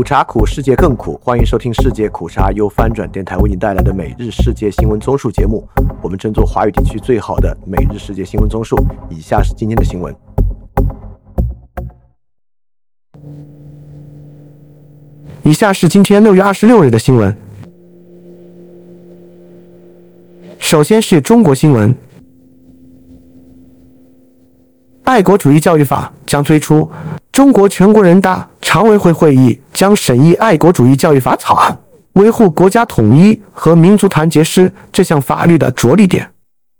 苦茶苦，世界更苦。欢迎收听世界苦茶由翻转电台为你带来的每日世界新闻综述节目。我们争做华语地区最好的每日世界新闻综述。以下是今天的新闻。以下是今天六月二十六日的新闻。首先是中国新闻，爱国主义教育法将推出。中国全国人大常委会会议将审议爱国主义教育法草案，维护国家统一和民族团结是这项法律的着力点。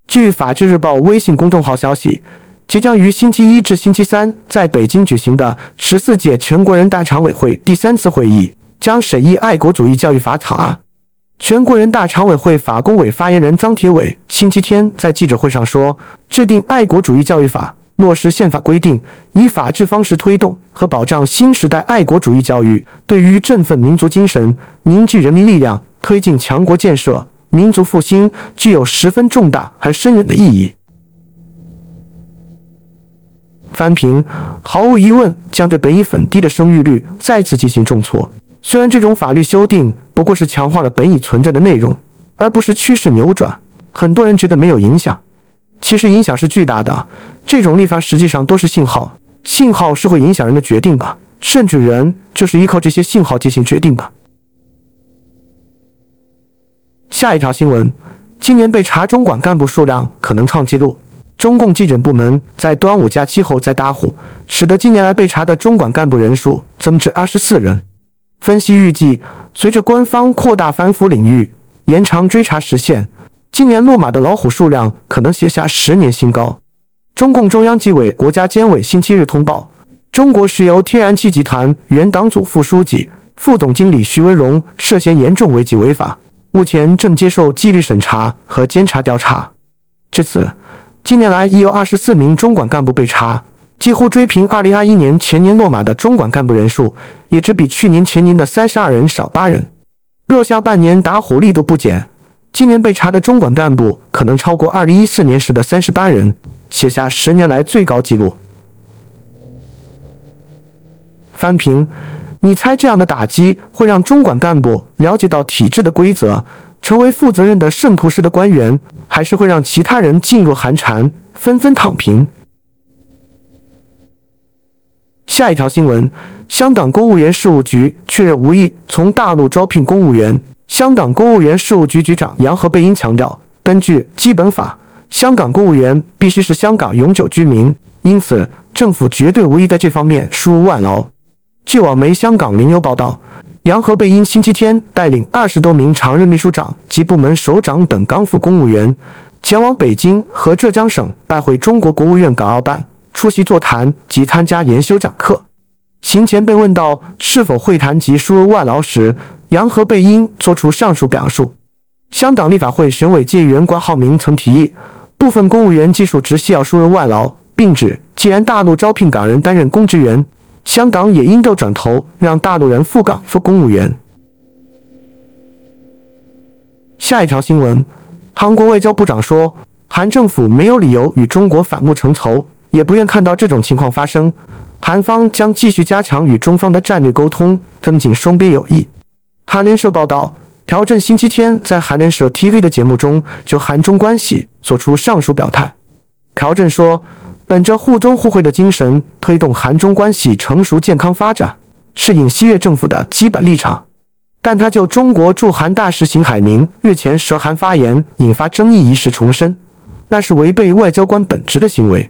据法制日报微信公众号消息，即将于星期一至星期三在北京举行的十四届全国人大常委会第三次会议将审议爱国主义教育法草案。全国人大常委会法工委发言人张铁伟星期天在记者会上说：“制定爱国主义教育法。”落实宪法规定，以法治方式推动和保障新时代爱国主义教育，对于振奋民族精神、凝聚人民力量、推进强国建设、民族复兴，具有十分重大而深远的意义。翻评，毫无疑问将对本已很低的生育率再次进行重挫。虽然这种法律修订不过是强化了本已存在的内容，而不是趋势扭转，很多人觉得没有影响。其实影响是巨大的，这种立法实际上都是信号，信号是会影响人的决定的，甚至人就是依靠这些信号进行决定的。下一条新闻，今年被查中管干部数量可能创纪录，中共纪检部门在端午假期后再打虎，使得近年来被查的中管干部人数增至二十四人。分析预计，随着官方扩大反腐领域，延长追查时限。今年落马的老虎数量可能写下十年新高。中共中央纪委国家监委星期日通报，中国石油天然气集团原党组副书记、副总经理徐文荣涉嫌严重违纪违法，目前正接受纪律审查和监察调查。至此，近年来已有二十四名中管干部被查，几乎追平二零二一年前年落马的中管干部人数，也只比去年前年的三十二人少八人。若下半年打虎力度不减。今年被查的中管干部可能超过二零一四年时的三十八人，写下十年来最高纪录。翻评，你猜这样的打击会让中管干部了解到体制的规则，成为负责任的圣徒式的官员，还是会让其他人噤若寒蝉，纷纷躺平？下一条新闻：香港公务员事务局确认无意从大陆招聘公务员。香港公务员事务局局长杨和贝因强调，根据基本法，香港公务员必须是香港永久居民，因此政府绝对无意在这方面输入外劳。据网媒香港零邮报道，杨和贝因星期天带领二十多名常任秘书长及部门首长等港府公务员，前往北京和浙江省拜会中国国务院港澳办，出席座谈及参加研修讲课。行前被问到是否会谈及输入外劳时，杨和贝因作出上述表述。香港立法会选委界议员关浩明曾提议，部分公务员技术直系要输入外劳，并指既然大陆招聘港人担任公职员，香港也应都转头让大陆人赴港做公务员。下一条新闻，韩国外交部长说，韩政府没有理由与中国反目成仇，也不愿看到这种情况发生。韩方将继续加强与中方的战略沟通，增进双边友谊。韩联社报道，朴正星期天在韩联社 TV 的节目中就韩中关系做出上述表态。朴正说：“本着互尊互惠的精神，推动韩中关系成熟健康发展，是尹锡悦政府的基本立场。”但他就中国驻韩大使邢海明日前涉韩发言引发争议一事重申，那是违背外交官本职的行为。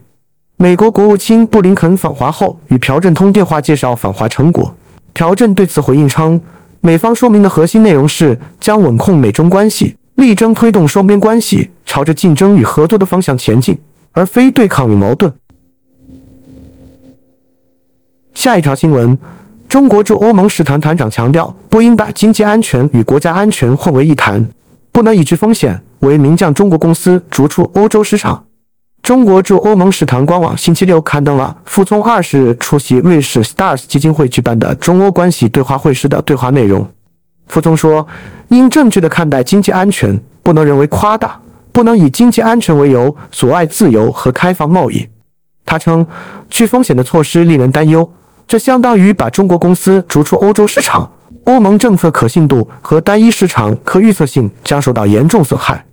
美国国务卿布林肯访华后，与朴正通电话介绍访华成果。朴正对此回应称。美方说明的核心内容是将稳控美中关系，力争推动双边关系朝着竞争与合作的方向前进，而非对抗与矛盾。下一条新闻：中国驻欧盟使团团长强调，不应把经济安全与国家安全混为一谈，不能以之风险为名将中国公司逐出欧洲市场。中国驻欧盟使团官网星期六刊登了傅聪二十日出席瑞士 Stars 基金会举办的中欧关系对话会时的对话内容。傅聪说：“应正确的看待经济安全，不能人为夸大，不能以经济安全为由阻碍自由和开放贸易。”他称：“去风险的措施令人担忧，这相当于把中国公司逐出欧洲市场。欧盟政策可信度和单一市场可预测性将受到严重损害。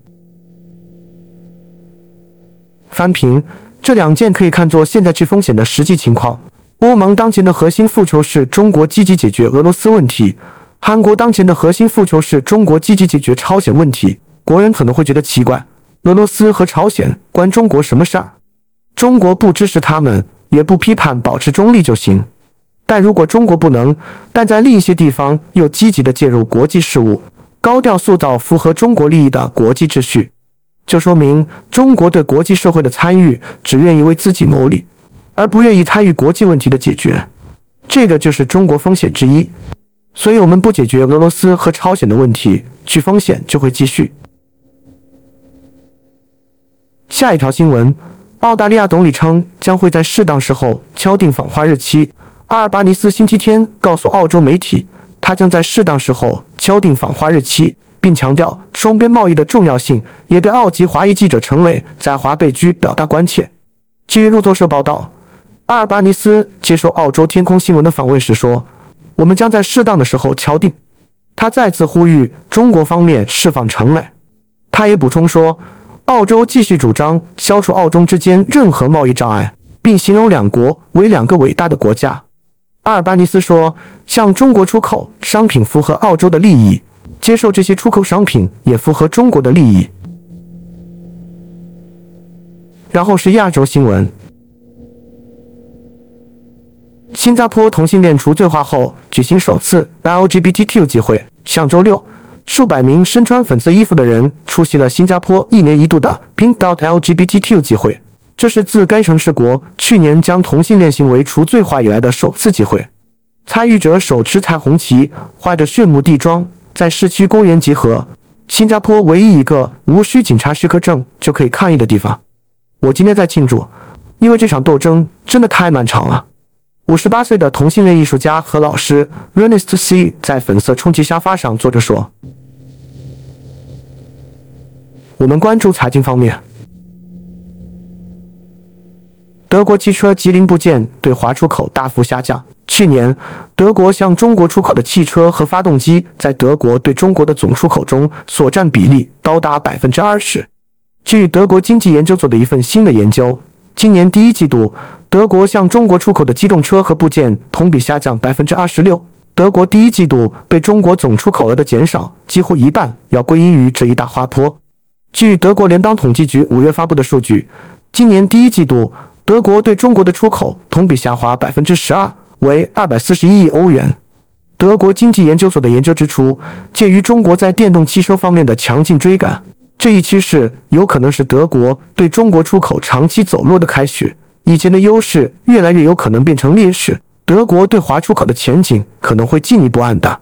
翻平这两件可以看作现在去风险的实际情况。欧盟当前的核心诉求是中国积极解决俄罗斯问题，韩国当前的核心诉求是中国积极解决朝鲜问题。国人可能会觉得奇怪，俄罗斯和朝鲜关中国什么事儿？中国不支持他们，也不批判，保持中立就行。但如果中国不能，但在另一些地方又积极的介入国际事务，高调塑造符合中国利益的国际秩序，就说明中国对国际社会的参与只愿意为自己谋利，而不愿意参与国际问题的解决。这个就是中国风险之一。所以，我们不解决俄罗斯和朝鲜的问题，去风险就会继续。下一条新闻：澳大利亚总理称将会在适当时候敲定访华日期。阿尔巴尼斯星期天告诉澳洲媒体，他将在适当时候敲定访华日期，并强调双边贸易的重要性，也对澳籍华裔记者陈伟在华被拘表达关切。据路透社报道，阿尔巴尼斯接受澳洲天空新闻的访问时说：“我们将在适当的时候敲定。”他再次呼吁中国方面释放陈伟。他也补充说，澳洲继续主张消除澳中之间任何贸易障碍，并形容两国为两个伟大的国家。阿尔巴尼斯说：“向中国出口商品符合澳洲的利益，接受这些出口商品也符合中国的利益。”然后是亚洲新闻：新加坡同性恋除罪化后举行首次 LGBTQ 集会。上周六，数百名身穿粉色衣服的人出席了新加坡一年一度的 Pink Dot LGBTQ 集会。这是自该城市国去年将同性恋行为除罪化以来的首次集会。参与者手持彩虹旗，画着炫目地装，在市区公园集合。新加坡唯一一个无需警察许可证就可以抗议的地方。我今天在庆祝，因为这场斗争真的太漫长了。五十八岁的同性恋艺术家和老师 Ernest C 在粉色充气沙发上坐着说：“我们关注财经方面。”德国汽车吉林部件对华出口大幅下降。去年，德国向中国出口的汽车和发动机在德国对中国的总出口中所占比例高达百分之二十。据德国经济研究所的一份新的研究，今年第一季度，德国向中国出口的机动车和部件同比下降百分之二十六。德国第一季度被中国总出口额的减少，几乎一半要归因于这一大滑坡。据德国联邦统计局五月发布的数据，今年第一季度。德国对中国的出口同比下滑百分之十二，为二百四十一亿欧元。德国经济研究所的研究指出，鉴于中国在电动汽车方面的强劲追赶，这一趋势有可能是德国对中国出口长期走弱的开始。以前的优势越来越有可能变成劣势，德国对华出口的前景可能会进一步暗淡。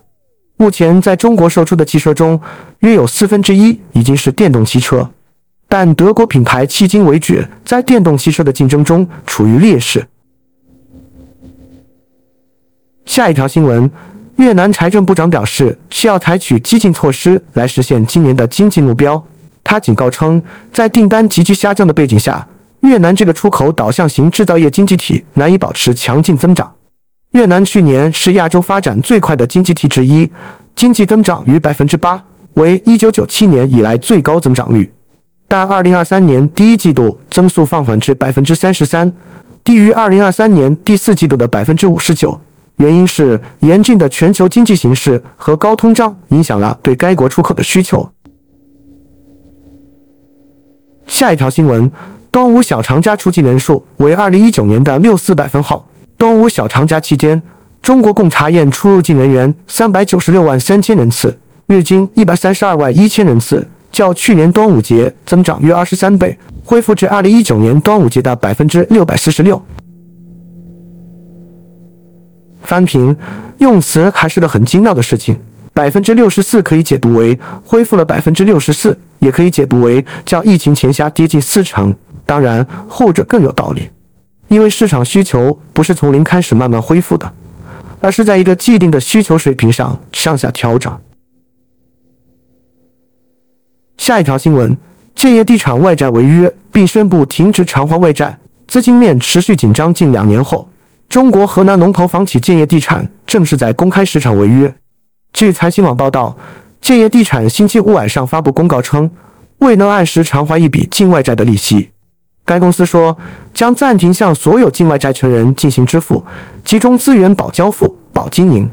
目前在中国售出的汽车中，约有四分之一已经是电动汽车。但德国品牌迄今为止在电动汽车的竞争中处于劣势。下一条新闻：越南财政部长表示，需要采取激进措施来实现今年的经济目标。他警告称，在订单急剧下降的背景下，越南这个出口导向型制造业经济体难以保持强劲增长。越南去年是亚洲发展最快的经济体之一，经济增长逾百分之八，为一九九七年以来最高增长率。但二零二三年第一季度增速放缓至百分之三十三，低于二零二三年第四季度的百分之五十九。原因是严峻的全球经济形势和高通胀影响了对该国出口的需求。下一条新闻：端午小长假出境人数为二零一九年的六四百分号。端午小长假期间，中国共查验出入境人员三百九十六万三千人次，日均一百三十二万一千人次。较去年端午节增长约二十三倍，恢复至二零一九年端午节的百分之六百四十六。翻评用词还是个很精妙的事情，百分之六十四可以解读为恢复了百分之六十四，也可以解读为较疫情前下跌近四成。当然，后者更有道理，因为市场需求不是从零开始慢慢恢复的，而是在一个既定的需求水平上上下调整。下一条新闻：建业地产外债违约，并宣布停止偿还外债。资金链持续紧张近两年后，中国河南龙头房企建业地产正式在公开市场违约。据财新网报道，建业地产星期五晚上发布公告称，未能按时偿还一笔境外债的利息。该公司说，将暂停向所有境外债权人进行支付，集中资源保交付、保经营。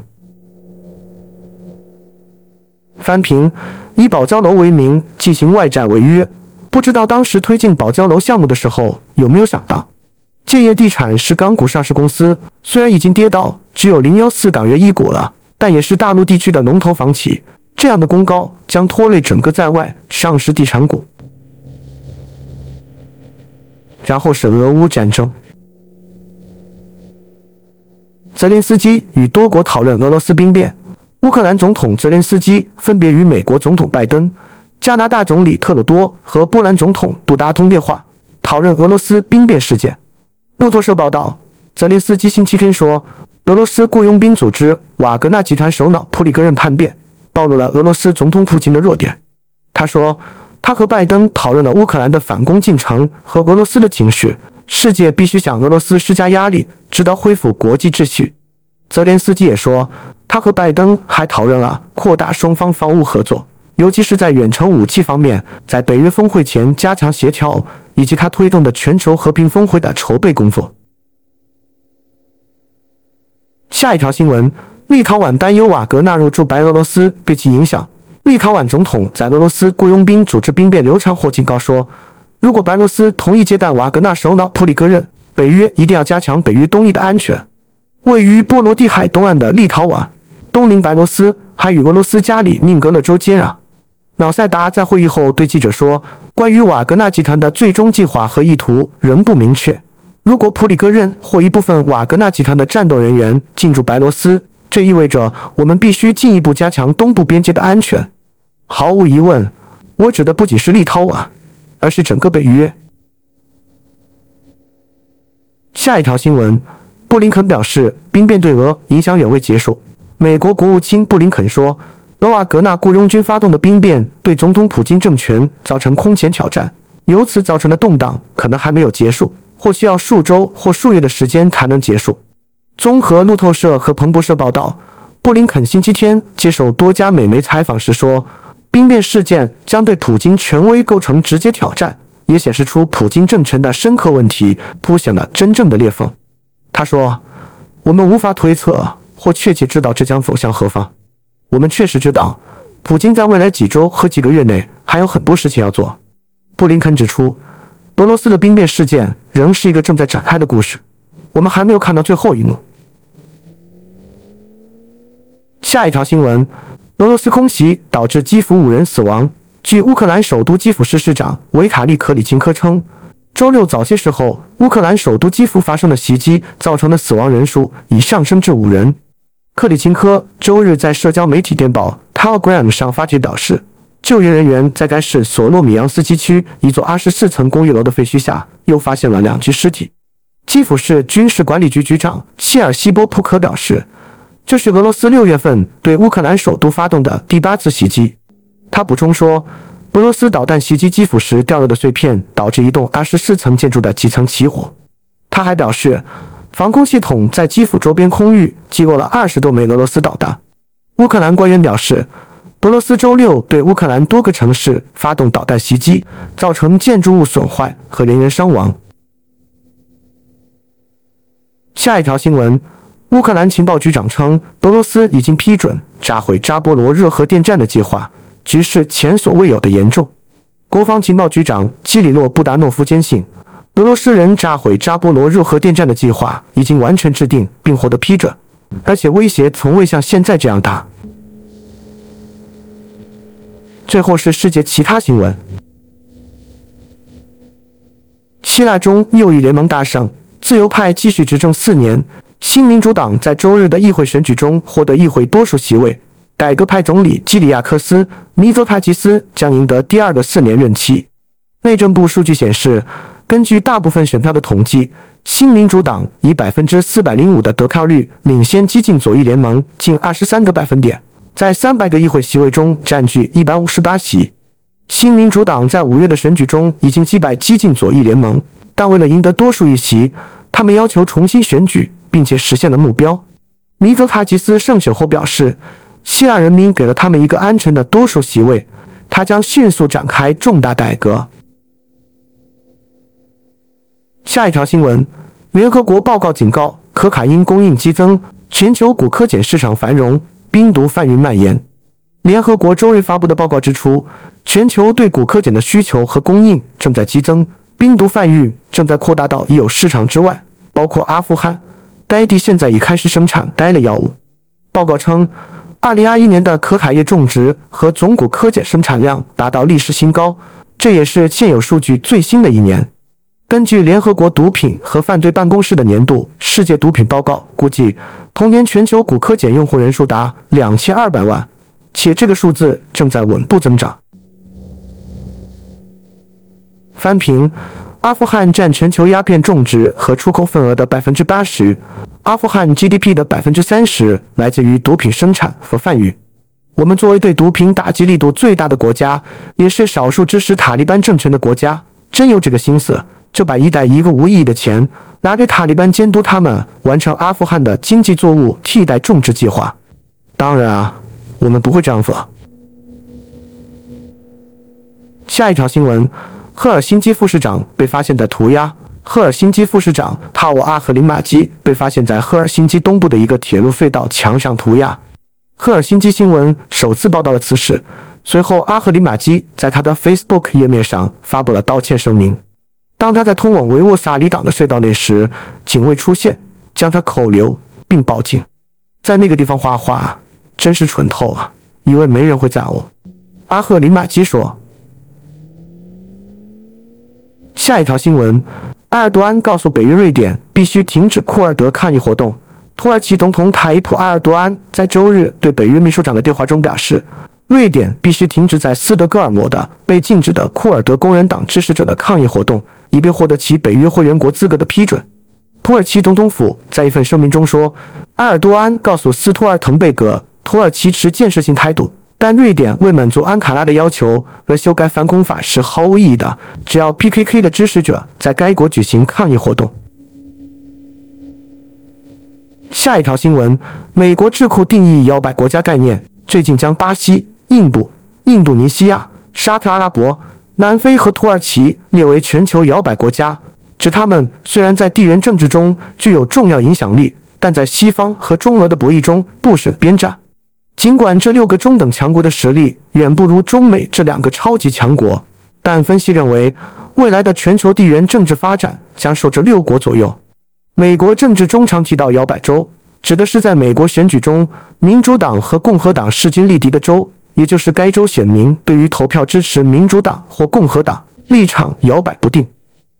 翻平以保交楼为名进行外债违约，不知道当时推进保交楼项目的时候有没有想到，建业地产是港股上市公司，虽然已经跌到只有零幺四港元一股了，但也是大陆地区的龙头房企。这样的公告将拖累整个在外上市地产股。然后是俄乌战争，泽连斯基与多国讨论俄罗斯兵变。乌克兰总统泽连斯基分别与美国总统拜登、加拿大总理特鲁多和波兰总统杜达通电话，讨论俄罗斯兵变事件。路透社报道，泽连斯基星期天说，俄罗斯雇佣兵组织瓦格纳集团首脑普里戈任叛变，暴露了俄罗斯总统普京的弱点。他说。他和拜登讨论了乌克兰的反攻进程和俄罗斯的情绪。世界必须向俄罗斯施加压力，直到恢复国际秩序。泽连斯基也说，他和拜登还讨论了扩大双方防务合作，尤其是在远程武器方面，在北约峰会前加强协调，以及他推动的全球和平峰会的筹备工作。下一条新闻：立陶宛担忧瓦格纳入驻白俄罗斯对其影响。立陶宛总统在俄罗斯雇佣兵组织兵变流产后警告说，如果白俄罗斯同意接待瓦格纳首脑普里戈任，北约一定要加强北约东翼的安全。位于波罗的海东岸的立陶宛，东邻白罗斯，还与俄罗斯加里宁格勒州接壤。瑙塞达在会议后对记者说，关于瓦格纳集团的最终计划和意图仍不明确。如果普里戈任或一部分瓦格纳集团的战斗人员进驻白罗斯，这意味着我们必须进一步加强东部边界的安全。毫无疑问，我指的不仅是立陶宛，而是整个北约。下一条新闻，布林肯表示，兵变对俄影响远未结束。美国国务卿布林肯说，罗瓦格纳雇佣军发动的兵变对总统普京政权造成空前挑战，由此造成的动荡可能还没有结束，或需要数周或数月的时间才能结束。综合路透社和彭博社报道，布林肯星期天接受多家美媒采访时说。兵变事件将对普京权威构成直接挑战，也显示出普京政权的深刻问题，凸显了真正的裂缝。他说：“我们无法推测或确切知道这将走向何方。我们确实知道，普京在未来几周和几个月内还有很多事情要做。”布林肯指出，俄罗斯的兵变事件仍是一个正在展开的故事，我们还没有看到最后一幕。下一条新闻。俄罗斯空袭导致基辅五人死亡。据乌克兰首都基辅市市长维塔利·克里钦科称，周六早些时候，乌克兰首都基辅发生的袭击造成的死亡人数已上升至五人。克里钦科周日在社交媒体电报 Telegram 上发帖表示，救援人员在该市索诺米扬斯基区一座二十四层公寓楼的废墟下又发现了两具尸体。基辅市军事管理局局长谢尔西波普克表示。这是俄罗斯六月份对乌克兰首都发动的第八次袭击。他补充说，俄罗斯导弹袭击基辅时掉落的碎片导致一栋二十四层建筑的几层起火。他还表示，防空系统在基辅周边空域击落了二十多枚俄罗斯导弹。乌克兰官员表示，俄罗斯周六对乌克兰多个城市发动导弹袭击，造成建筑物损坏和人员伤亡。下一条新闻。乌克兰情报局长称，俄罗斯已经批准炸毁扎波罗热核电站的计划，局势前所未有的严重。国防情报局长基里洛布达诺夫坚信，俄罗斯人炸毁扎波罗热核电站的计划已经完全制定并获得批准，而且威胁从未像现在这样大。最后是世界其他新闻：希腊中右翼联盟大胜，自由派继续执政四年。新民主党在周日的议会选举中获得议会多数席位，改革派总理基里亚克斯·米泽帕吉斯将赢得第二个四年任期。内政部数据显示，根据大部分选票的统计，新民主党以百分之四百零五的得票率领先激进左翼联盟近二十三个百分点，在三百个议会席位中占据一百五十八席。新民主党在五月的选举中已经击败激进左翼联盟，但为了赢得多数议席，他们要求重新选举。并且实现了目标。米泽塔吉斯胜选后表示，希腊人民给了他们一个安全的多数席位，他将迅速展开重大改革。下一条新闻：联合国报告警告，可卡因供应激增，全球古柯碱市场繁荣，冰毒贩运蔓延。联合国周日发布的报告指出，全球对古柯碱的需求和供应正在激增，冰毒贩运正在扩大到已有市场之外，包括阿富汗。该地现在已开始生产该类药物。报告称，2021年的可卡叶种植和总古柯碱生产量达到历史新高，这也是现有数据最新的一年。根据联合国毒品和犯罪办公室的年度世界毒品报告估计，同年全球古柯碱用户人数达2200万。且这个数字正在稳步增长。翻平，阿富汗占全球鸦片种植和出口份额的百分之八十，阿富汗 GDP 的百分之三十来自于毒品生产和贩运。我们作为对毒品打击力度最大的国家，也是少数支持塔利班政权的国家，真有这个心思，就把一袋一个无意义的钱拿给塔利班监督他们完成阿富汗的经济作物替代种植计划。当然啊。我们不会这样做。下一条新闻：赫尔辛基副市长被发现在涂鸦。赫尔辛基副市长塔沃阿赫林马基被发现在赫尔辛基东部的一个铁路隧道墙上涂鸦。赫尔辛基新闻首次报道了此事。随后，阿赫林马基在他的 Facebook 页面上发布了道歉声明。当他在通往维沃萨里港的隧道内时，警卫出现，将他扣留并报警。在那个地方画画。真是蠢透啊！以为没人会在乎。阿赫林马基说。下一条新闻：埃尔多安告诉北约瑞典必须停止库尔德抗议活动。土耳其总统塔伊普·埃尔多安在周日对北约秘书长的电话中表示，瑞典必须停止在斯德哥尔摩的被禁止的库尔德工人党支持者的抗议活动，以便获得其北约会员国资格的批准。土耳其总统府在一份声明中说，埃尔多安告诉斯托尔滕贝格。土耳其持建设性态度，但瑞典为满足安卡拉的要求而修改反恐法是毫无意义的。只要 PKK 的支持者在该国举行抗议活动。下一条新闻：美国智库定义摇摆国家概念，最近将巴西、印度、印度尼西亚、沙特阿拉伯、南非和土耳其列为全球摇摆国家，指他们虽然在地缘政治中具有重要影响力，但在西方和中俄的博弈中不舍边站。尽管这六个中等强国的实力远不如中美这两个超级强国，但分析认为，未来的全球地缘政治发展将受这六国左右。美国政治中常提到摇摆州，指的是在美国选举中，民主党和共和党势均力敌的州，也就是该州选民对于投票支持民主党或共和党立场摇摆不定。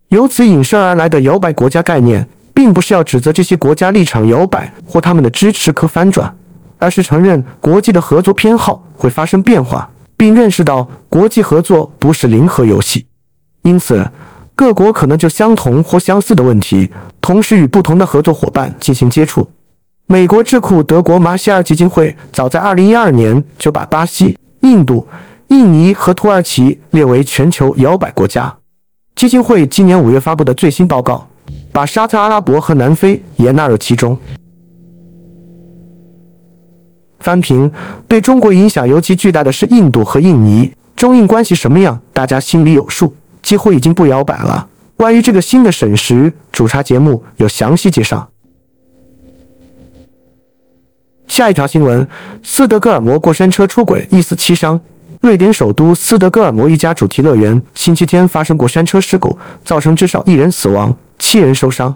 由此引申而来的摇摆国家概念，并不是要指责这些国家立场摇摆或他们的支持可反转。而是承认国际的合作偏好会发生变化，并认识到国际合作不是零和游戏。因此，各国可能就相同或相似的问题，同时与不同的合作伙伴进行接触。美国智库德国马歇尔基金会早在2012年就把巴西、印度、印尼和土耳其列为全球摇摆国家。基金会今年五月发布的最新报告，把沙特阿拉伯和南非也纳入其中。翻平对中国影响尤其巨大的是印度和印尼，中印关系什么样，大家心里有数，几乎已经不摇摆了。关于这个新的审时主查节目有详细介绍。下一条新闻：斯德哥尔摩过山车出轨，一死七伤。瑞典首都斯德哥尔摩一家主题乐园星期天发生过山车事故，造成至少一人死亡，七人受伤。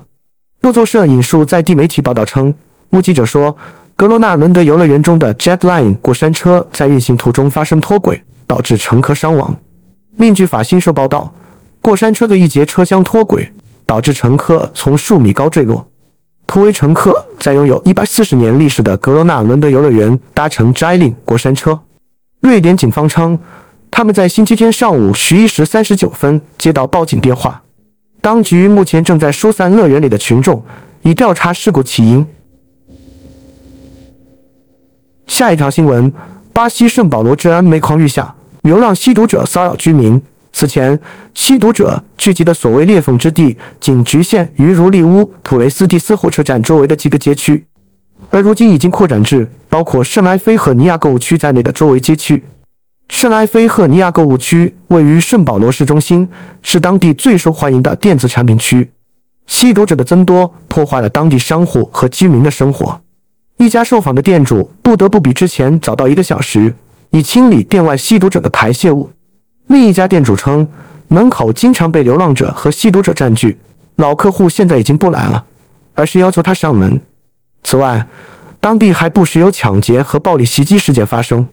路透社引述在地媒体报道称，目击者说。格罗纳伦德游乐园中的 Jetline 过山车在运行途中发生脱轨，导致乘客伤亡。另据法新社报道，过山车的一节车厢脱轨，导致乘客从数米高坠落。图为乘客在拥有一百四十年历史的格罗纳伦德游乐园搭乘 j i l i n 过山车。瑞典警方称，他们在星期天上午十一时三十九分接到报警电话，当局目前正在疏散乐园里的群众，以调查事故起因。下一条新闻：巴西圣保罗治安每况愈下，流浪吸毒者骚扰居民。此前，吸毒者聚集的所谓裂缝之地，仅局限于如利乌普雷斯蒂斯火车站周围的几个街区，而如今已经扩展至包括圣埃菲赫尼亚购物区在内的周围街区。圣埃菲赫尼亚购物区位于圣保罗市中心，是当地最受欢迎的电子产品区。吸毒者的增多破坏了当地商户和居民的生活。一家受访的店主不得不比之前早到一个小时，以清理店外吸毒者的排泄物。另一家店主称，门口经常被流浪者和吸毒者占据，老客户现在已经不来了，而是要求他上门。此外，当地还不时有抢劫和暴力袭击事件发生。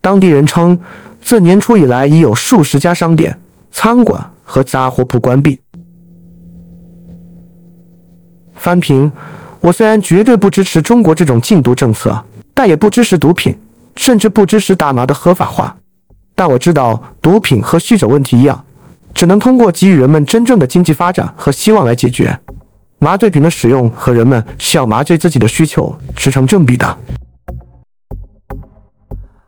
当地人称，自年初以来已有数十家商店、餐馆和杂货铺关闭。翻评：我虽然绝对不支持中国这种禁毒政策，但也不支持毒品，甚至不支持大麻的合法化。但我知道，毒品和酗酒问题一样，只能通过给予人们真正的经济发展和希望来解决。麻醉品的使用和人们需要麻醉自己的需求是成正比的。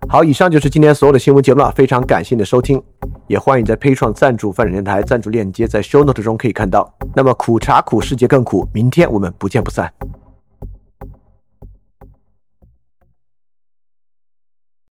好，以上就是今天所有的新闻节目了，非常感谢你的收听，也欢迎在 p a 创赞助范展电台赞助链接在 Show Note 中可以看到。那么苦茶苦，世界更苦，明天我们不见不散。